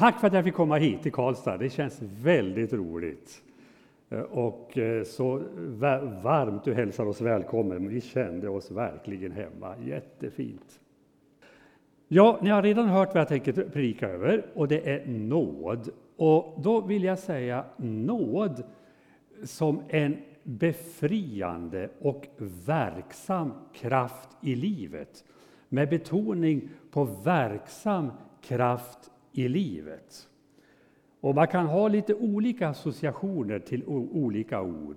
Tack för att jag fick komma hit till Karlstad. Det känns väldigt roligt. Eh, och eh, så varmt du hälsar oss välkommen. Vi kände oss verkligen hemma. Jättefint. Ja, ni har redan hört vad jag tänker predika över och det är nåd. Och då vill jag säga nåd som en befriande och verksam kraft i livet. Med betoning på verksam kraft i livet. Och man kan ha lite olika associationer till olika ord.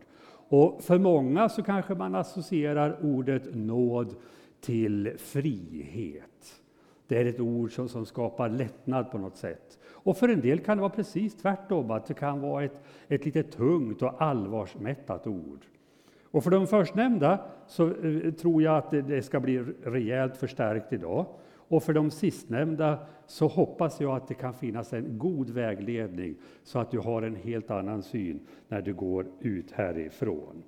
Och för många så kanske man associerar ordet nåd till frihet. Det är ett ord som, som skapar lättnad på något sätt. Och för en del kan det vara precis tvärtom, att det kan vara ett, ett lite tungt och allvarsmättat ord. Och för de förstnämnda så eh, tror jag att det ska bli rejält förstärkt idag. Och för de sistnämnda så hoppas jag att det kan finnas en god vägledning så att du har en helt annan syn när du går ut härifrån.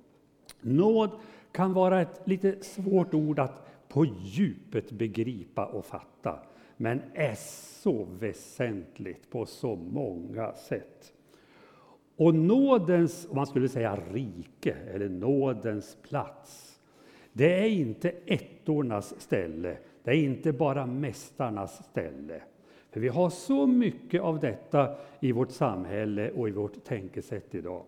Nåd kan vara ett lite svårt ord att på djupet begripa och fatta, men är så väsentligt på så många sätt. Och nådens, om man skulle säga rike, eller nådens plats, det är inte ettornas ställe, det är inte bara mästarnas ställe. För vi har så mycket av detta i vårt samhälle och i vårt tänkesätt idag.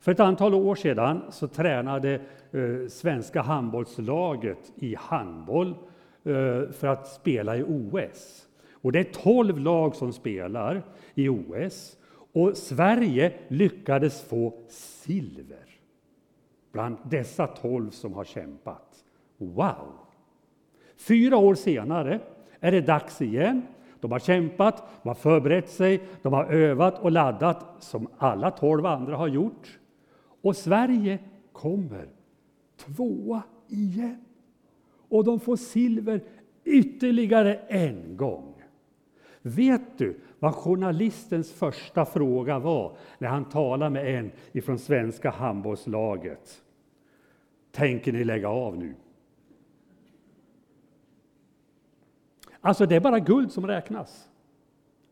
För ett antal år sedan så tränade eh, svenska handbollslaget i handboll eh, för att spela i OS. Och det är tolv lag som spelar i OS. Och Sverige lyckades få silver bland dessa tolv som har kämpat. Wow! Fyra år senare är det dags igen. De har kämpat, de har förberett sig, de har övat och laddat som alla tolv andra har gjort. Och Sverige kommer tvåa igen. Och de får silver ytterligare en gång. Vet du vad journalistens första fråga var när han talade med en ifrån svenska handbollslaget? Tänker ni lägga av nu? Alltså, det är bara guld som räknas.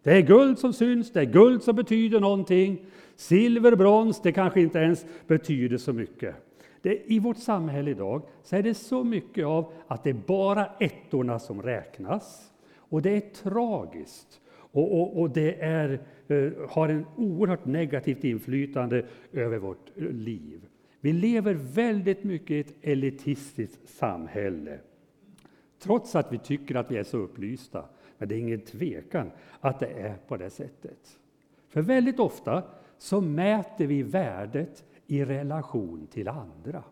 Det är guld som syns, det är guld som betyder någonting. Silver, brons, det kanske inte ens betyder så mycket. Det, I vårt samhälle idag så är det så mycket av att det är bara ettorna som räknas. Och det är tragiskt. Och, och, och det är, eh, har en oerhört negativt inflytande över vårt eh, liv. Vi lever väldigt mycket i ett elitistiskt samhälle. Trots att vi tycker att vi är så upplysta. Men det är ingen tvekan att det är på det sättet. För väldigt ofta så mäter vi värdet i relation till andra.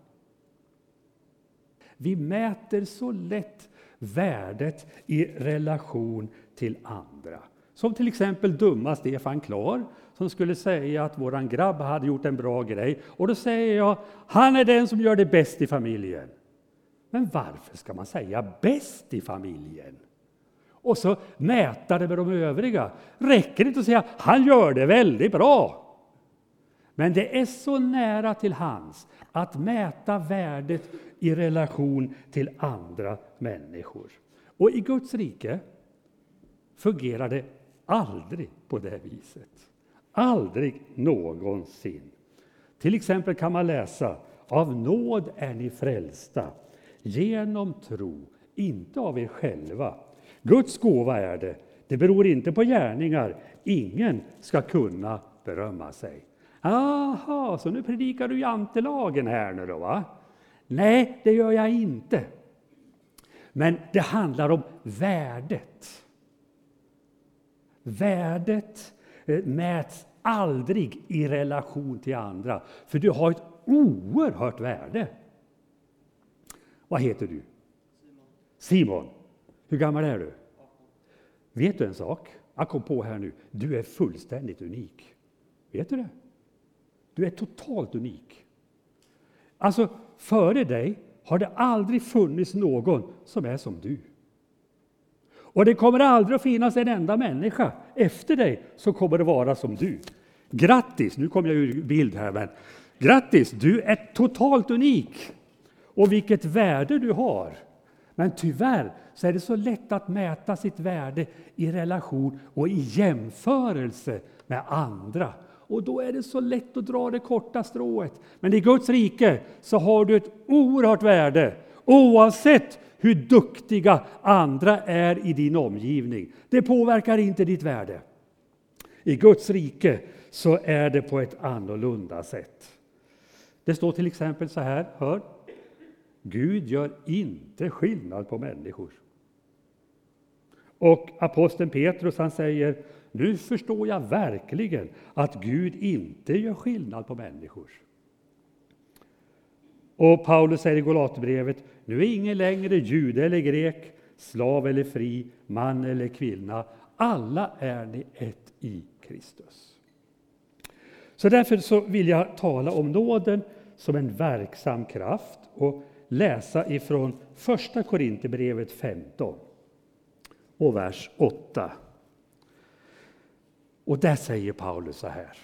Vi mäter så lätt värdet i relation till andra. Som till exempel dumma Stefan Klar som skulle säga att våran grabb hade gjort en bra grej. Och då säger jag, han är den som gör det bäst i familjen. Men varför ska man säga bäst i familjen? Och så mäta det med de övriga. Räcker det inte att säga han gör det väldigt bra? Men det är så nära till hans att mäta värdet i relation till andra människor. Och i Guds rike fungerar det aldrig på det viset. Aldrig någonsin. Till exempel kan man läsa av nåd är ni frälsta genom tro, inte av er själva. Guds gåva är det. Det beror inte på gärningar. Ingen ska kunna berömma sig. Aha, så nu predikar du jantelagen här nu då, va? Nej, det gör jag inte. Men det handlar om värdet. Värdet eh, mäts aldrig i relation till andra, för du har ett oerhört värde. Vad heter du? Simon. Hur gammal är du? Vet du en sak? Jag kom på här nu. Du är fullständigt unik. Vet du det? Du är totalt unik. Alltså, före dig har det aldrig funnits någon som är som du. Och det kommer aldrig att finnas en enda människa efter dig som kommer att vara som du. Grattis! Nu kom jag ur bild här, men grattis! Du är totalt unik. Och vilket värde du har! Men tyvärr så är det så lätt att mäta sitt värde i relation och i jämförelse med andra. Och då är det så lätt att dra det korta strået. Men i Guds rike så har du ett oerhört värde oavsett hur duktiga andra är i din omgivning. Det påverkar inte ditt värde. I Guds rike så är det på ett annorlunda sätt. Det står till exempel så här, hör. Gud gör inte skillnad på människor. Och aposteln Petrus han säger, nu förstår jag verkligen att Gud inte gör skillnad på människor. Och Paulus säger i Galaterbrevet, nu är ingen längre jude eller grek, slav eller fri, man eller kvinna. Alla är ni ett i Kristus. Så därför så vill jag tala om nåden som en verksam kraft och läsa ifrån Första Korinthierbrevet 15 och vers 8. Och där säger Paulus så här.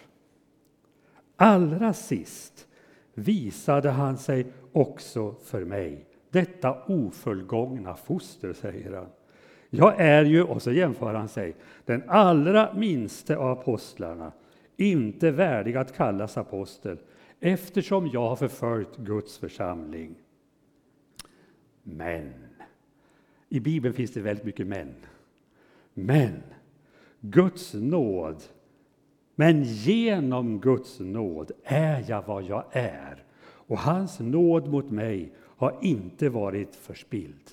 Allra sist visade han sig också för mig, detta ofullgångna foster, säger han. Jag är ju, och så jämför han sig, den allra minste av apostlarna, inte värdig att kallas apostel, eftersom jag har förföljt Guds församling. Men, i Bibeln finns det väldigt mycket men. Men, Guds nåd, men genom Guds nåd är jag vad jag är. Och hans nåd mot mig har inte varit förspilld.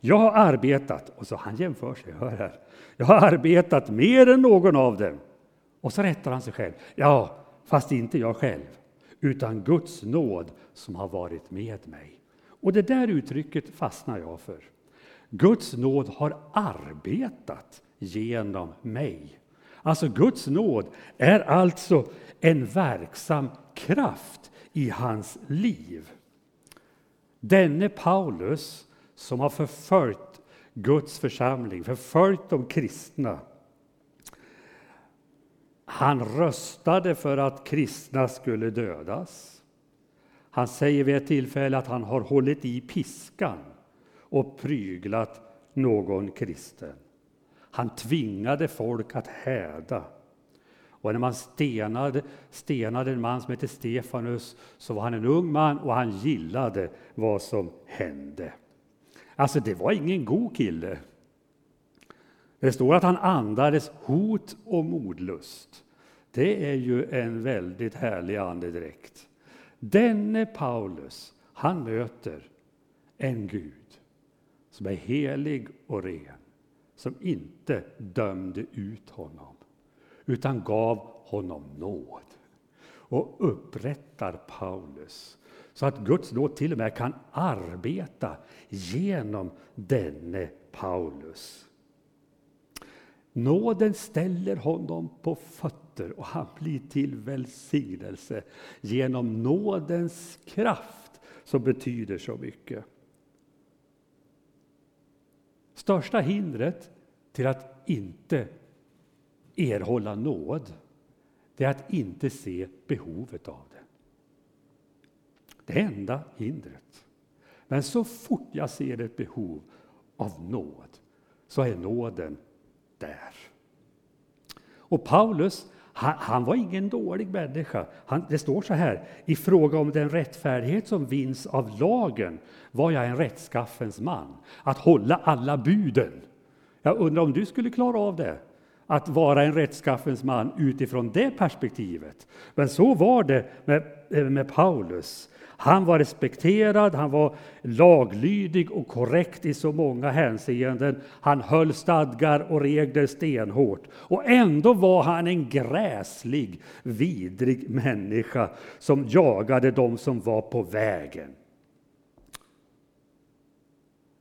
Jag har arbetat, och så han jämför sig, hör här. Jag har arbetat mer än någon av dem. Och så rättar han sig själv. Ja, fast inte jag själv, utan Guds nåd som har varit med mig. Och det där uttrycket fastnar jag för. Guds nåd har arbetat genom mig. Alltså Guds nåd är alltså en verksam kraft i hans liv. Denne Paulus som har förföljt Guds församling, förföljt de kristna. Han röstade för att kristna skulle dödas. Han säger vid ett tillfälle att han har hållit i piskan och pryglat någon kristen. Han tvingade folk att häda. Och när man stenade, stenade en man som hette Stefanus så var han en ung man och han gillade vad som hände. Alltså, det var ingen god kille. Det står att han andades hot och modlust. Det är ju en väldigt härlig andedräkt. Denne Paulus, han möter en Gud som är helig och ren, som inte dömde ut honom, utan gav honom nåd och upprättar Paulus så att Guds nåd till och med kan arbeta genom denne Paulus. Nåden ställer honom på krafter och han blir till välsignelse genom nådens kraft som betyder så mycket. Största hindret till att inte erhålla nåd, det är att inte se behovet av det. Det enda hindret. Men så fort jag ser ett behov av nåd, så är nåden där. Och Paulus, han, han, var ingen dålig människa. Han, det står så här, i fråga om den rättfärdighet som vinns av lagen var jag en rättskaffens man, att hålla alla buden. Jag undrar om du skulle klara av det? Att vara en rättskaffens man utifrån det perspektivet. Men så var det med, med Paulus. Han var respekterad, han var laglydig och korrekt i så många hänseenden. Han höll stadgar och regler stenhårt. Och ändå var han en gräslig, vidrig människa som jagade dem som var på vägen.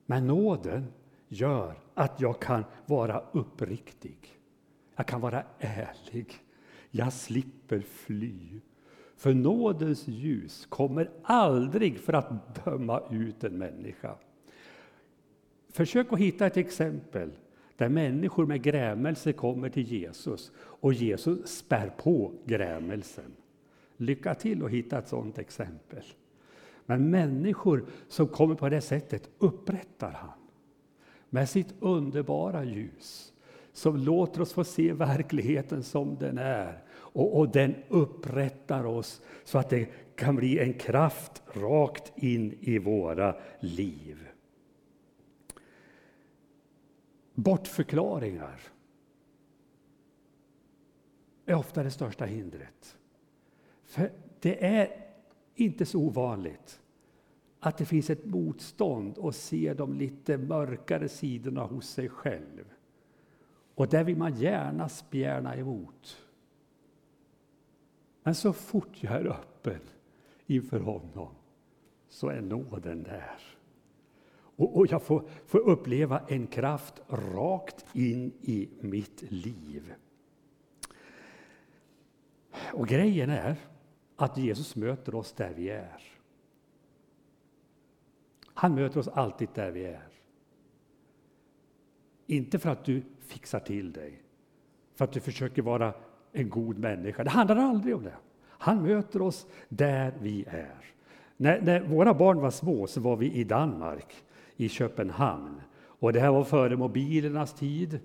Men nåden gör att jag kan vara uppriktig. Jag kan vara ärlig. Jag slipper fly. För nådens ljus kommer aldrig för att döma ut en människa. Försök att hitta ett exempel där människor med grämelse kommer till Jesus och Jesus spär på grämelsen. Lycka till att hitta ett sådant exempel. Men människor som kommer på det sättet upprättar han. med sitt underbara ljus som låter oss få se verkligheten som den är. Och, och den upprättar oss så att det kan bli en kraft rakt in i våra liv. Bortförklaringar är ofta det största hindret. För det är inte så ovanligt att det finns ett motstånd och se de lite mörkare sidorna hos sig själv. Och där vill man gärna spjärna emot. Men så fort jag är öppen inför honom så är nåden där. Och, och jag får, får uppleva en kraft rakt in i mitt liv. Och grejen är att Jesus möter oss där vi är. Han möter oss alltid där vi är. Inte för att du fixar till dig, för att du försöker vara en god människa. Det handlar aldrig om det. Han möter oss där vi är. När, när, våra barn var små så var vi i Danmark, i Köpenhamn. Och det här var före mobilernas tid.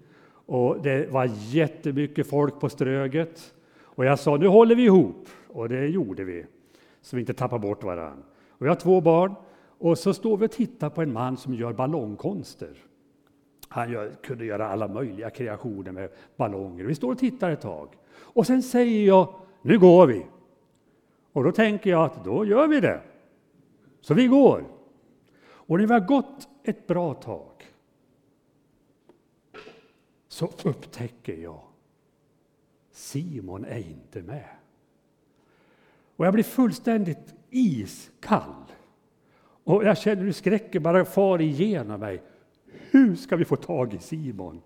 Och det var jättemycket folk på Ströget. Och jag sa, nu håller vi ihop. Och det gjorde vi, så vi inte tappar bort varandra. Och jag har två barn. Och så står vi och tittar på en man som gör ballongkonster. Han gör, kunde göra alla möjliga kreationer med ballonger. Vi står och tittar ett tag. Och sen säger jag, nu går vi. Och då tänker jag att då gör vi det. Så vi går. Och när vi har gått ett bra tag så upptäcker jag Simon är inte med. Och jag blir fullständigt iskall. Och jag känner hur skräcken bara far igenom mig. Hur ska vi få tag i Simon?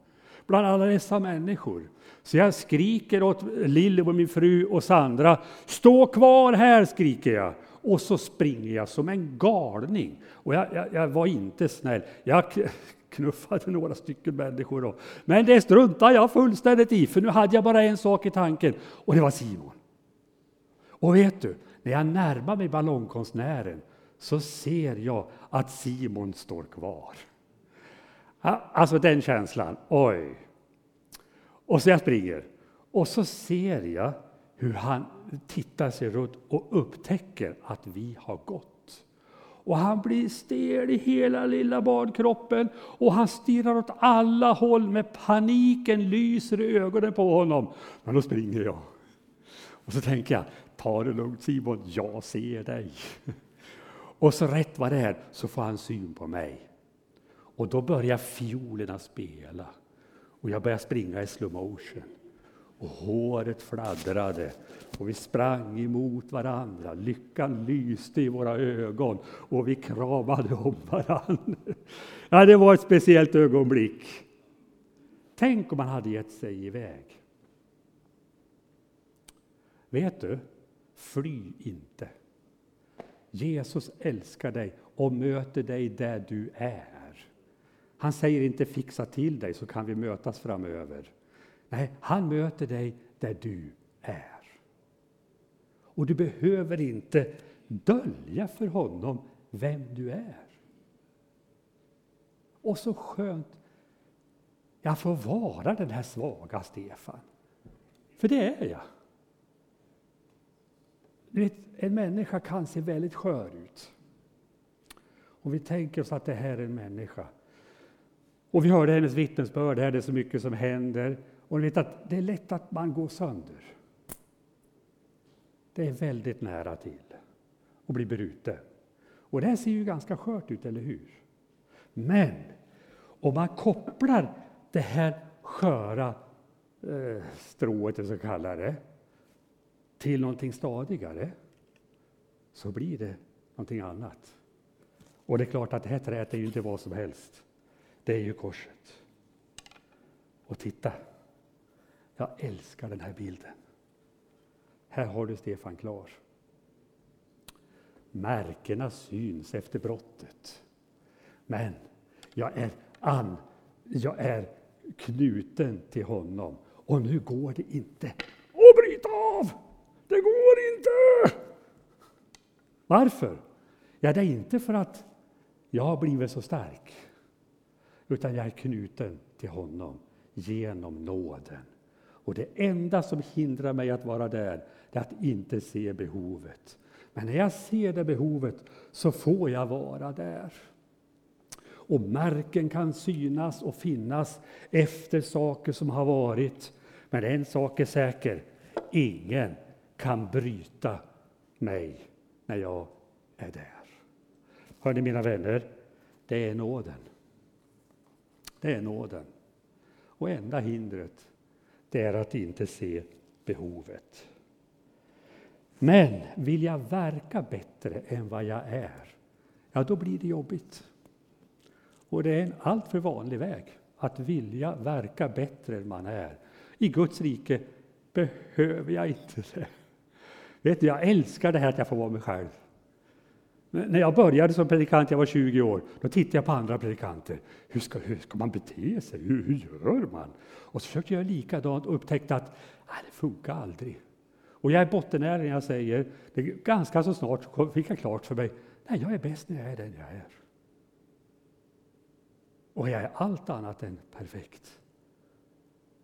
Bland alla dessa människor. Så jag skriker åt Lille och min fru och Sandra. Stå kvar här, skriker jag. Och så springer jag som en galning. Och jag, jag, jag var inte snäll. Jag knuffade några stycken människor. Då. Men det struntade jag fullständigt i, för nu hade jag bara en sak i tanken. Och det var Simon. Och vet du, när jag närmar mig ballongkonstnären så ser jag att Simon står kvar. Alltså den känslan, oj! Och så jag springer och så ser jag hur han tittar sig runt och upptäcker att vi har gått. Och han blir stel i hela lilla barnkroppen och han stirrar åt alla håll med paniken lyser i ögonen på honom. Men då springer jag. Och så tänker jag, ta det lugnt Simon, jag ser dig. Och så rätt vad det är så får han syn på mig. Och då börjar fiolerna spela och jag började springa i slow motion. Och håret fladdrade och vi sprang emot varandra. Lyckan lyste i våra ögon och vi kramade om varandra. Ja, det var ett speciellt ögonblick. Tänk om man hade gett sig iväg. Vet du, fly inte. Jesus älskar dig och möter dig där du är. Han säger inte fixa till dig så kan vi mötas framöver. Nej, han möter dig där du är. Och du behöver inte dölja för honom vem du är. Och så skönt, jag får vara den här svaga Stefan. För det är jag. Vet, en människa kan se väldigt skör ut. Om vi tänker oss att det här är en människa och vi hörde hennes vittnesbörd, här det är så mycket som händer. Och ni vet att det är lätt att man går sönder. Det är väldigt nära till att bli bruten. Och det här ser ju ganska skört ut, eller hur? Men om man kopplar det här sköra eh, strået, så kallar det, till någonting stadigare, så blir det någonting annat. Och det är klart att det här träet är ju inte vad som helst det är ju korset. Och titta, jag älskar den här bilden. Här har du Stefan klar. Märkena syns efter brottet. Men jag är, an, jag är knuten till honom. Och nu går det inte att bryta av! Det går inte! Varför? Ja, det är inte för att jag har blivit så stark utan jag är knuten till honom genom nåden. Och det enda som hindrar mig att vara där, är att inte se behovet. Men när jag ser det behovet så får jag vara där. Och märken kan synas och finnas efter saker som har varit. Men en sak är säker, ingen kan bryta mig när jag är där. Hör ni mina vänner, det är nåden. Det är nåden. Och enda hindret, det är att inte se behovet. Men vill jag verka bättre än vad jag är, ja då blir det jobbigt. Och det är en alltför vanlig väg att vilja verka bättre än man är. I Guds rike behöver jag inte det. Vet du, jag älskar det här att jag får vara mig själv. När jag började som predikant, jag var 20 år, då tittade jag på andra predikanter. Hur ska, hur ska man bete sig? Hur, hur gör man? Och så försökte jag likadant och upptäckte att nej, det funkar aldrig. Och jag är bottennära när jag säger, det ganska så snart fick jag klart för mig, nej, jag är bäst när jag är den jag är. Och jag är allt annat än perfekt.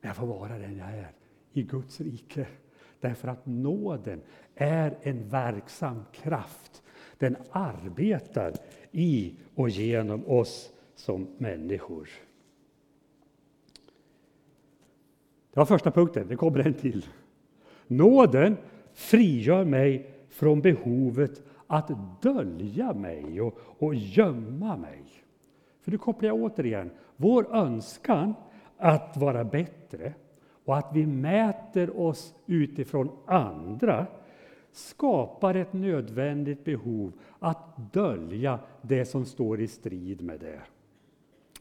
Men jag får vara den jag är i Guds rike. Därför att nåden är en verksam kraft. Den arbetar i och genom oss som människor. Det var första punkten, det kommer en till. Nåden frigör mig från behovet att dölja mig och, och gömma mig. För nu kopplar jag återigen, vår önskan att vara bättre och att vi mäter oss utifrån andra skapar ett nödvändigt behov att dölja det som står i strid med det.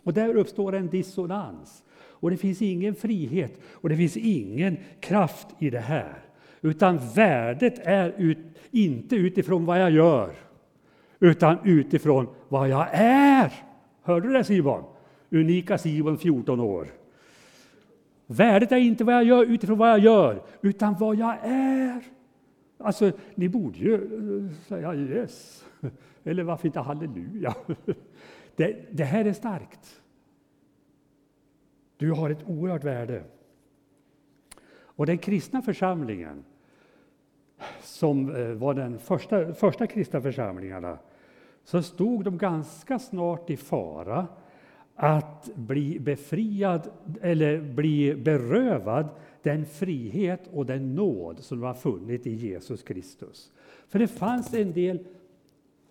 Och där uppstår en dissonans. Och det finns ingen frihet och det finns ingen kraft i det här. Utan värdet är ut, inte utifrån vad jag gör, utan utifrån vad jag är. Hörde du det Simon? Unika Simon, 14 år. Värdet är inte vad jag gör utifrån vad jag gör, utan vad jag är. Alltså, ni borde ju eh, säga yes, eller varför inte halleluja? Det, det här är starkt. Du har ett oerhört värde. Och den kristna församlingen, som eh, var den första, första kristna församlingarna, så stod de ganska snart i fara att bli befriad eller bli berövad den frihet och den nåd som de har funnit i Jesus Kristus. För det fanns en del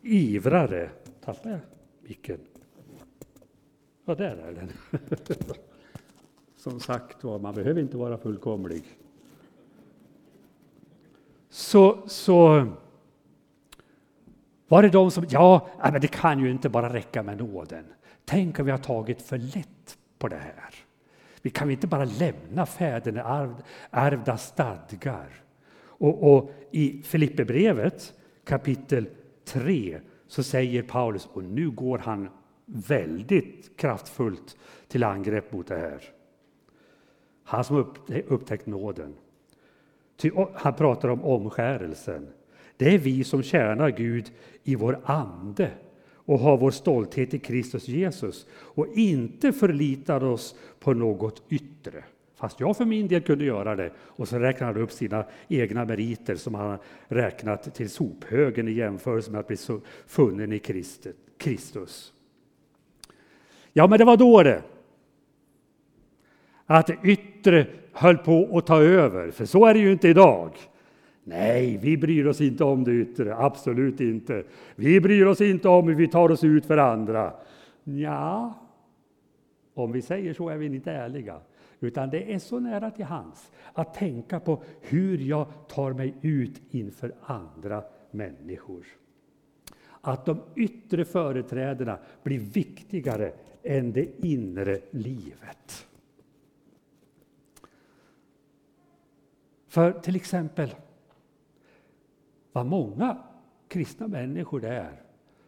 ivrare. Tappade jag micken? Ja, där är den. Som sagt var, man behöver inte vara fullkomlig. Så, så var det de som, ja, men det kan ju inte bara räcka med nåden. Tänk om vi har tagit för lätt på det här. Vi kan inte bara lämna fäderna ärvda stadgar. Och, och i Filipperbrevet kapitel 3 så säger Paulus, och nu går han väldigt kraftfullt till angrepp mot det här. Han som upptäckt nåden. Han pratar om omskärelsen. Det är vi som tjänar Gud i vår ande och har vår stolthet i Kristus Jesus och inte förlitar oss på något yttre. Fast jag för min del kunde göra det. Och så räknar han upp sina egna meriter som han räknat till sophögen i jämförelse med att bli funnen i Kristus. Ja, men det var då det. Att det yttre höll på att ta över, för så är det ju inte idag. Nej, vi bryr oss inte om det yttre, absolut inte. Vi bryr oss inte om hur vi tar oss ut för andra. Ja, om vi säger så är vi inte ärliga. Utan det är så nära till hands att tänka på hur jag tar mig ut inför andra människor. Att de yttre företrädena blir viktigare än det inre livet. För till exempel vad många kristna människor det är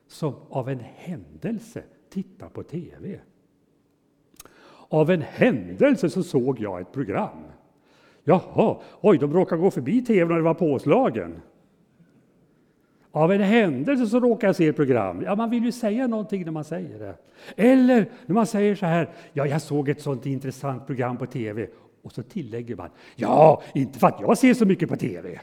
som av en händelse tittar på TV. Av en händelse så såg jag ett program. Jaha, oj, de råkade gå förbi TV när det var påslagen. Av en händelse så råkar jag se ett program. Ja, man vill ju säga någonting när man säger det. Eller när man säger så här, ja, jag såg ett sånt intressant program på tv. Och så tillägger man, ja, inte för att jag ser så mycket på tv.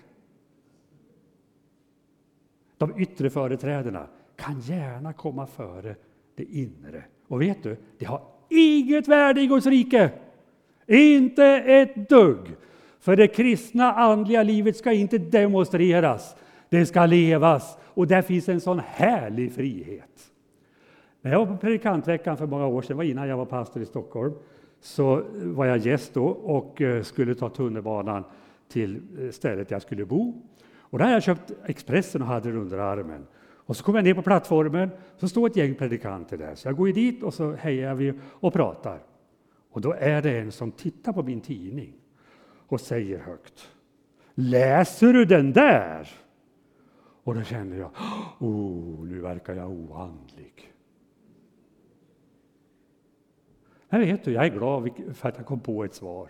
De yttre företrädena kan gärna komma före det inre. Och vet du, det har inget värde i Guds rike. Inte ett dugg. För det kristna andliga livet ska inte demonstreras, det ska levas. Och där finns en sån härlig frihet. När jag var på predikantveckan för många år sedan, var innan jag var pastor i Stockholm, så var jag gäst då och eh, skulle ta tunnelbanan till eh, stället jag skulle bo. Och där hade jag köpt Expressen och hade den under armen. Och så kom jag ner på plattformen, så står ett gäng predikanter där. Så jag går dit och så hejar vi och pratar. Och då är det en som tittar på min tidning och säger högt. Läser du den där? Och då känner jag, oh, nu verkar jag ohandlig. Men vet du, jag är glad för att jag kom på ett svar.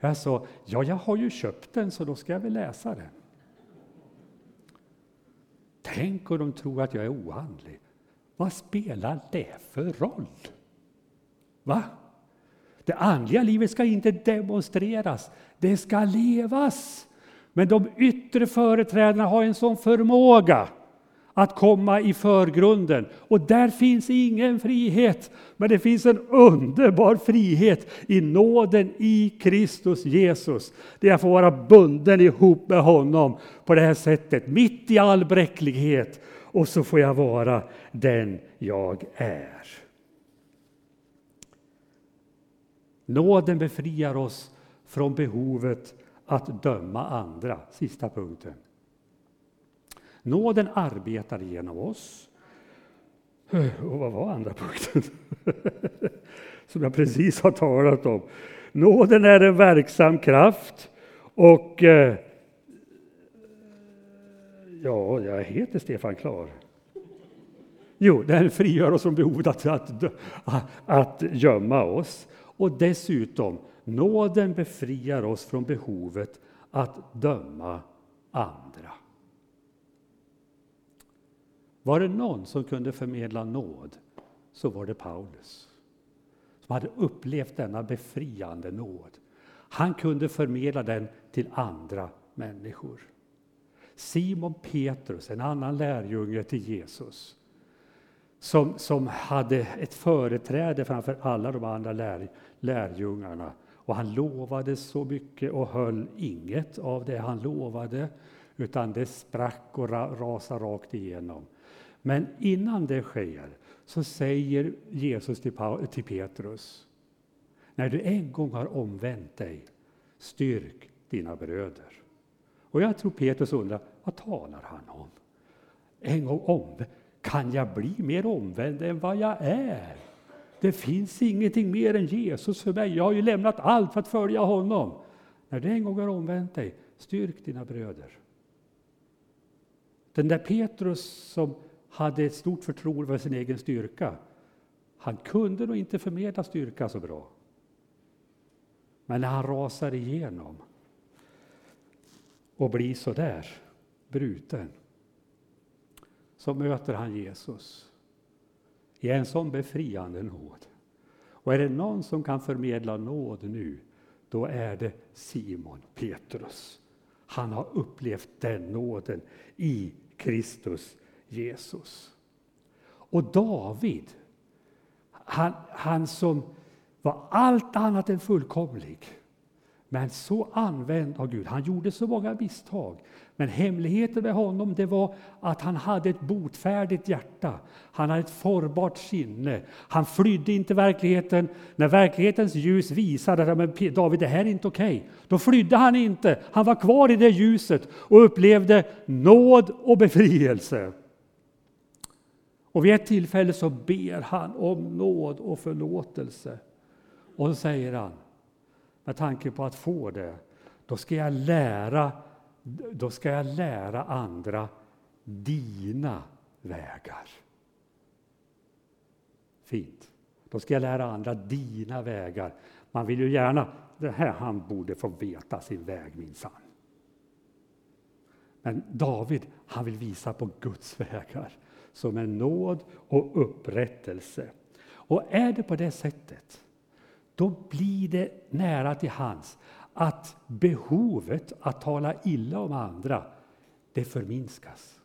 Jag sa, ja, jag har ju köpt den så då ska jag väl läsa den. Tänk om de tror att jag är oandlig! Vad spelar det för roll? Va? Det andliga livet ska inte demonstreras, det ska levas. Men de yttre företrädarna har en sån förmåga att komma i förgrunden. Och där finns ingen frihet, men det finns en underbar frihet i nåden i Kristus Jesus. Där jag får vara bunden ihop med honom på det här sättet, mitt i all bräcklighet. Och så får jag vara den jag är. Nåden befriar oss från behovet att döma andra. Sista punkten. Nåden arbetar genom oss. Och vad var andra punkten? Som jag precis har talat om. Nåden är en verksam kraft och eh, ja, jag heter Stefan Klar. Jo, den frigör oss från behovet att, att, att gömma oss. Och dessutom, nåden befriar oss från behovet att döma andra. Var det någon som kunde förmedla nåd så var det Paulus. Som hade upplevt denna befriande nåd. Han kunde förmedla den till andra människor. Simon Petrus, en annan lärjunge till Jesus, som, som hade ett företräde framför alla de andra lär, lärjungarna. Och han lovade så mycket och höll inget av det han lovade, utan det sprack och rasade rakt igenom. Men innan det sker så säger Jesus till Petrus, när du en gång har omvänt dig, styrk dina bröder. Och jag tror Petrus undrar, vad talar han om? En gång om, kan jag bli mer omvänd än vad jag är? Det finns ingenting mer än Jesus för mig. Jag har ju lämnat allt för att följa honom. När du en gång har omvänt dig, styrk dina bröder. Den där Petrus som hade ett stort förtroende för sin egen styrka. Han kunde nog inte förmedla styrka så bra. Men när han rasar igenom och blir så där bruten så möter han Jesus i en sån befriande nåd. Och är det någon som kan förmedla nåd nu, då är det Simon Petrus. Han har upplevt den nåden i Kristus Jesus. Och David, han, han som var allt annat än fullkomlig, men så använd av Gud. Han gjorde så många misstag. Men hemligheten med honom det var att han hade ett botfärdigt hjärta. Han hade ett formbart sinne. Han flydde inte verkligheten. När verklighetens ljus visade att David, det här är inte okej. Okay. Då flydde han inte. Han var kvar i det ljuset och upplevde nåd och befrielse. Och vid ett tillfälle så ber han om nåd och förlåtelse. Och så säger han, med tanke på att få det, då ska jag lära, då ska jag lära andra dina vägar. Fint. Då ska jag lära andra dina vägar. Man vill ju gärna, det här han borde få veta sin väg minsann. Men David, han vill visa på Guds vägar som en nåd och upprättelse. Och är det på det sättet, då blir det nära till hands att behovet att tala illa om andra, det förminskas.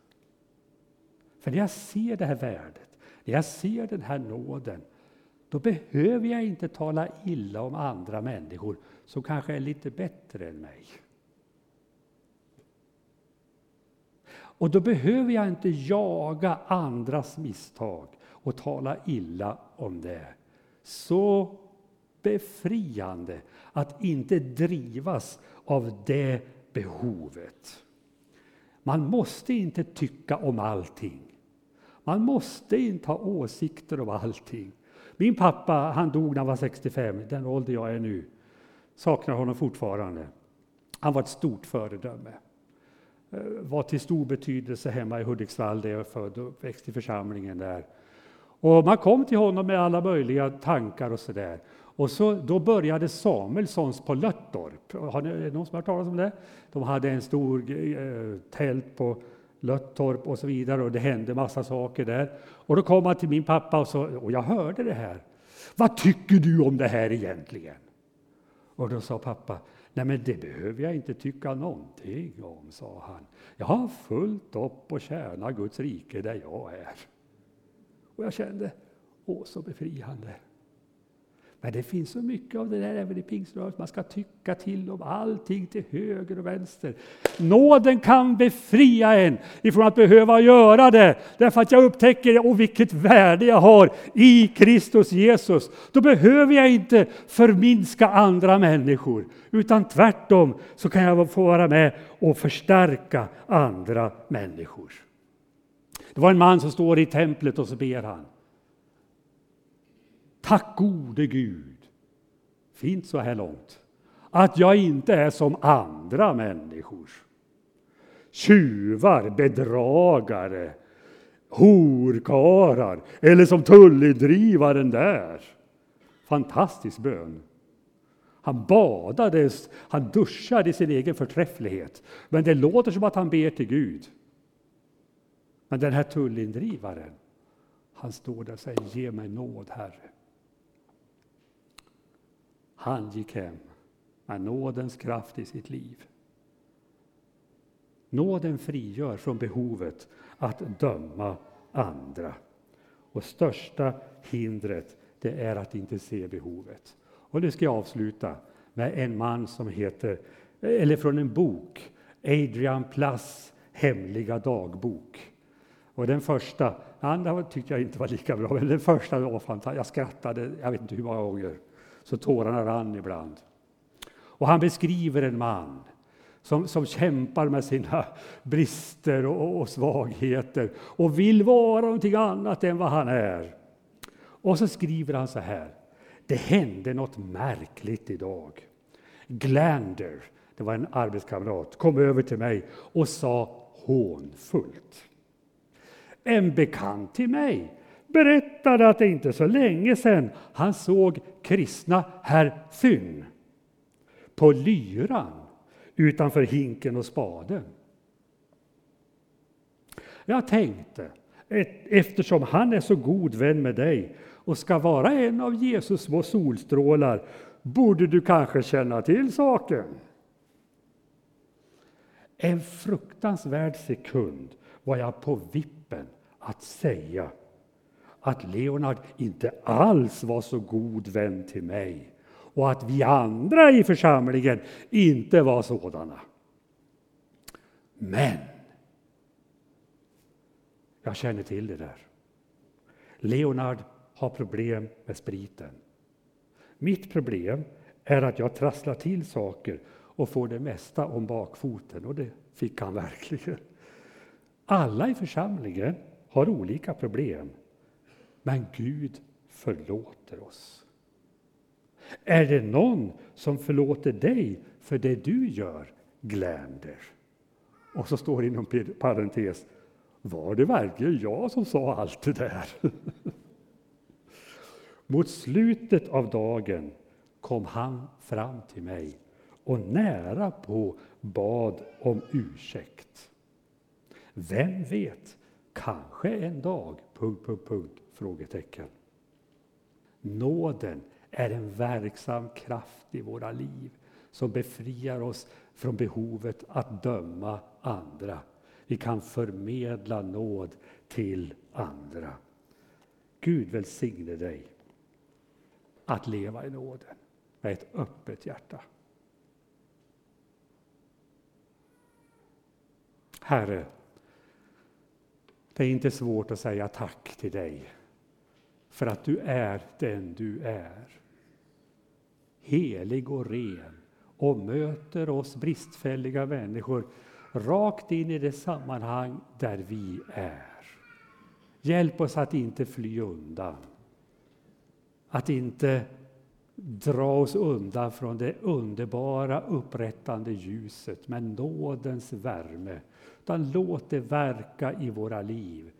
För när jag ser det här värdet, när jag ser den här nåden, då behöver jag inte tala illa om andra människor som kanske är lite bättre än mig. Och då behöver jag inte jaga andras misstag och tala illa om det. Så befriande att inte drivas av det behovet. Man måste inte tycka om allting. Man måste inte ha åsikter om allting. Min pappa han dog när han var 65, den ålder jag är nu. Saknar honom fortfarande. Han var ett stort föredöme. Eh, var till stor betydelse hemma i Hudiksvall där jag är född och uppväxt i församlingen där. Och man kom till honom med alla möjliga tankar och sådär. Och så, då började Samuelssons på Löttorp. Har ni, är det någon som har hört talas om det? De hade en stor eh, tält på Löttorp och så vidare och det hände massa saker där. Och då kom han till min pappa och, så, och jag hörde det här. Vad tycker du om det här egentligen? Och då sa pappa, nej men det behöver jag inte tycka någonting om, sa han. Jag har fullt upp och tjäna Guds rike där jag är. Och jag kände, åh så befriande. Men det finns så mycket av det där även i pingströrelsen. Man ska tycka till om allting till höger och vänster. Nåden kan befria en ifrån att behöva göra det. Därför att jag upptäcker och vilket värde jag har i Kristus Jesus. Då behöver jag inte förminska andra människor. Utan tvärtom så kan jag få vara med och förstärka andra människor. Det var en man som står i templet och så ber han. Tack gode Gud, fint så här långt, att jag inte är som andra människor. Tjuvar, bedragare, horkarar eller som tullindrivaren där. Fantastisk bön. Han badades, han duschade i sin egen förträfflighet. Men det låter som att han ber till Gud. Men den här tullindrivaren, han står där och säger ge mig nåd, Herre. Han gick hem med nådens kraft i sitt liv. Nåden frigör från behovet att döma andra. Och största hindret det är att inte se behovet. Och nu ska jag avsluta med en man som heter, eller från en bok, Adrian Plass hemliga dagbok. Och den första, andra tyckte jag inte var lika bra, men den första var fantastisk. Jag skrattade, jag vet inte hur många gånger så tårarna rann ibland. Och han beskriver en man som, som kämpar med sina brister och, och svagheter och vill vara någonting annat än vad han är. Och så skriver han så här. Det hände något märkligt idag. Glander, det var en arbetskamrat, kom över till mig och sa hånfullt. En bekant till mig berättade att det inte så länge sedan han såg kristna herr Thyn på lyran utanför hinken och spaden. Jag tänkte, eftersom han är så god vän med dig och ska vara en av Jesus små solstrålar borde du kanske känna till saken. En fruktansvärd sekund var jag på vippen att säga att Leonard inte alls var så god vän till mig och att vi andra i församlingen inte var sådana. Men jag känner till det där. Leonard har problem med spriten. Mitt problem är att jag trasslar till saker och får det mesta om bakfoten och det fick han verkligen. Alla i församlingen har olika problem men Gud förlåter oss. Är det någon som förlåter dig för det du gör, Glander? Och så står det inom parentes, var det verkligen jag som sa allt det där? Mot slutet av dagen kom han fram till mig och nära på bad om ursäkt. Vem vet, kanske en dag... Punkt, punkt, punkt, frågetecken. Nåden är en verksam kraft i våra liv som befriar oss från behovet att döma andra. Vi kan förmedla nåd till andra. Gud välsigne dig att leva i nåden med ett öppet hjärta. Herre, det är inte svårt att säga tack till dig för att du är den du är. Helig och ren och möter oss bristfälliga människor rakt in i det sammanhang där vi är. Hjälp oss att inte fly undan. Att inte dra oss undan från det underbara upprättande ljuset med nådens värme. Utan låt det verka i våra liv.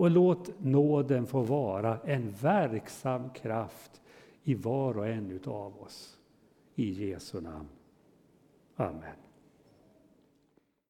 Och låt nåden få vara en verksam kraft i var och en av oss. I Jesu namn. Amen.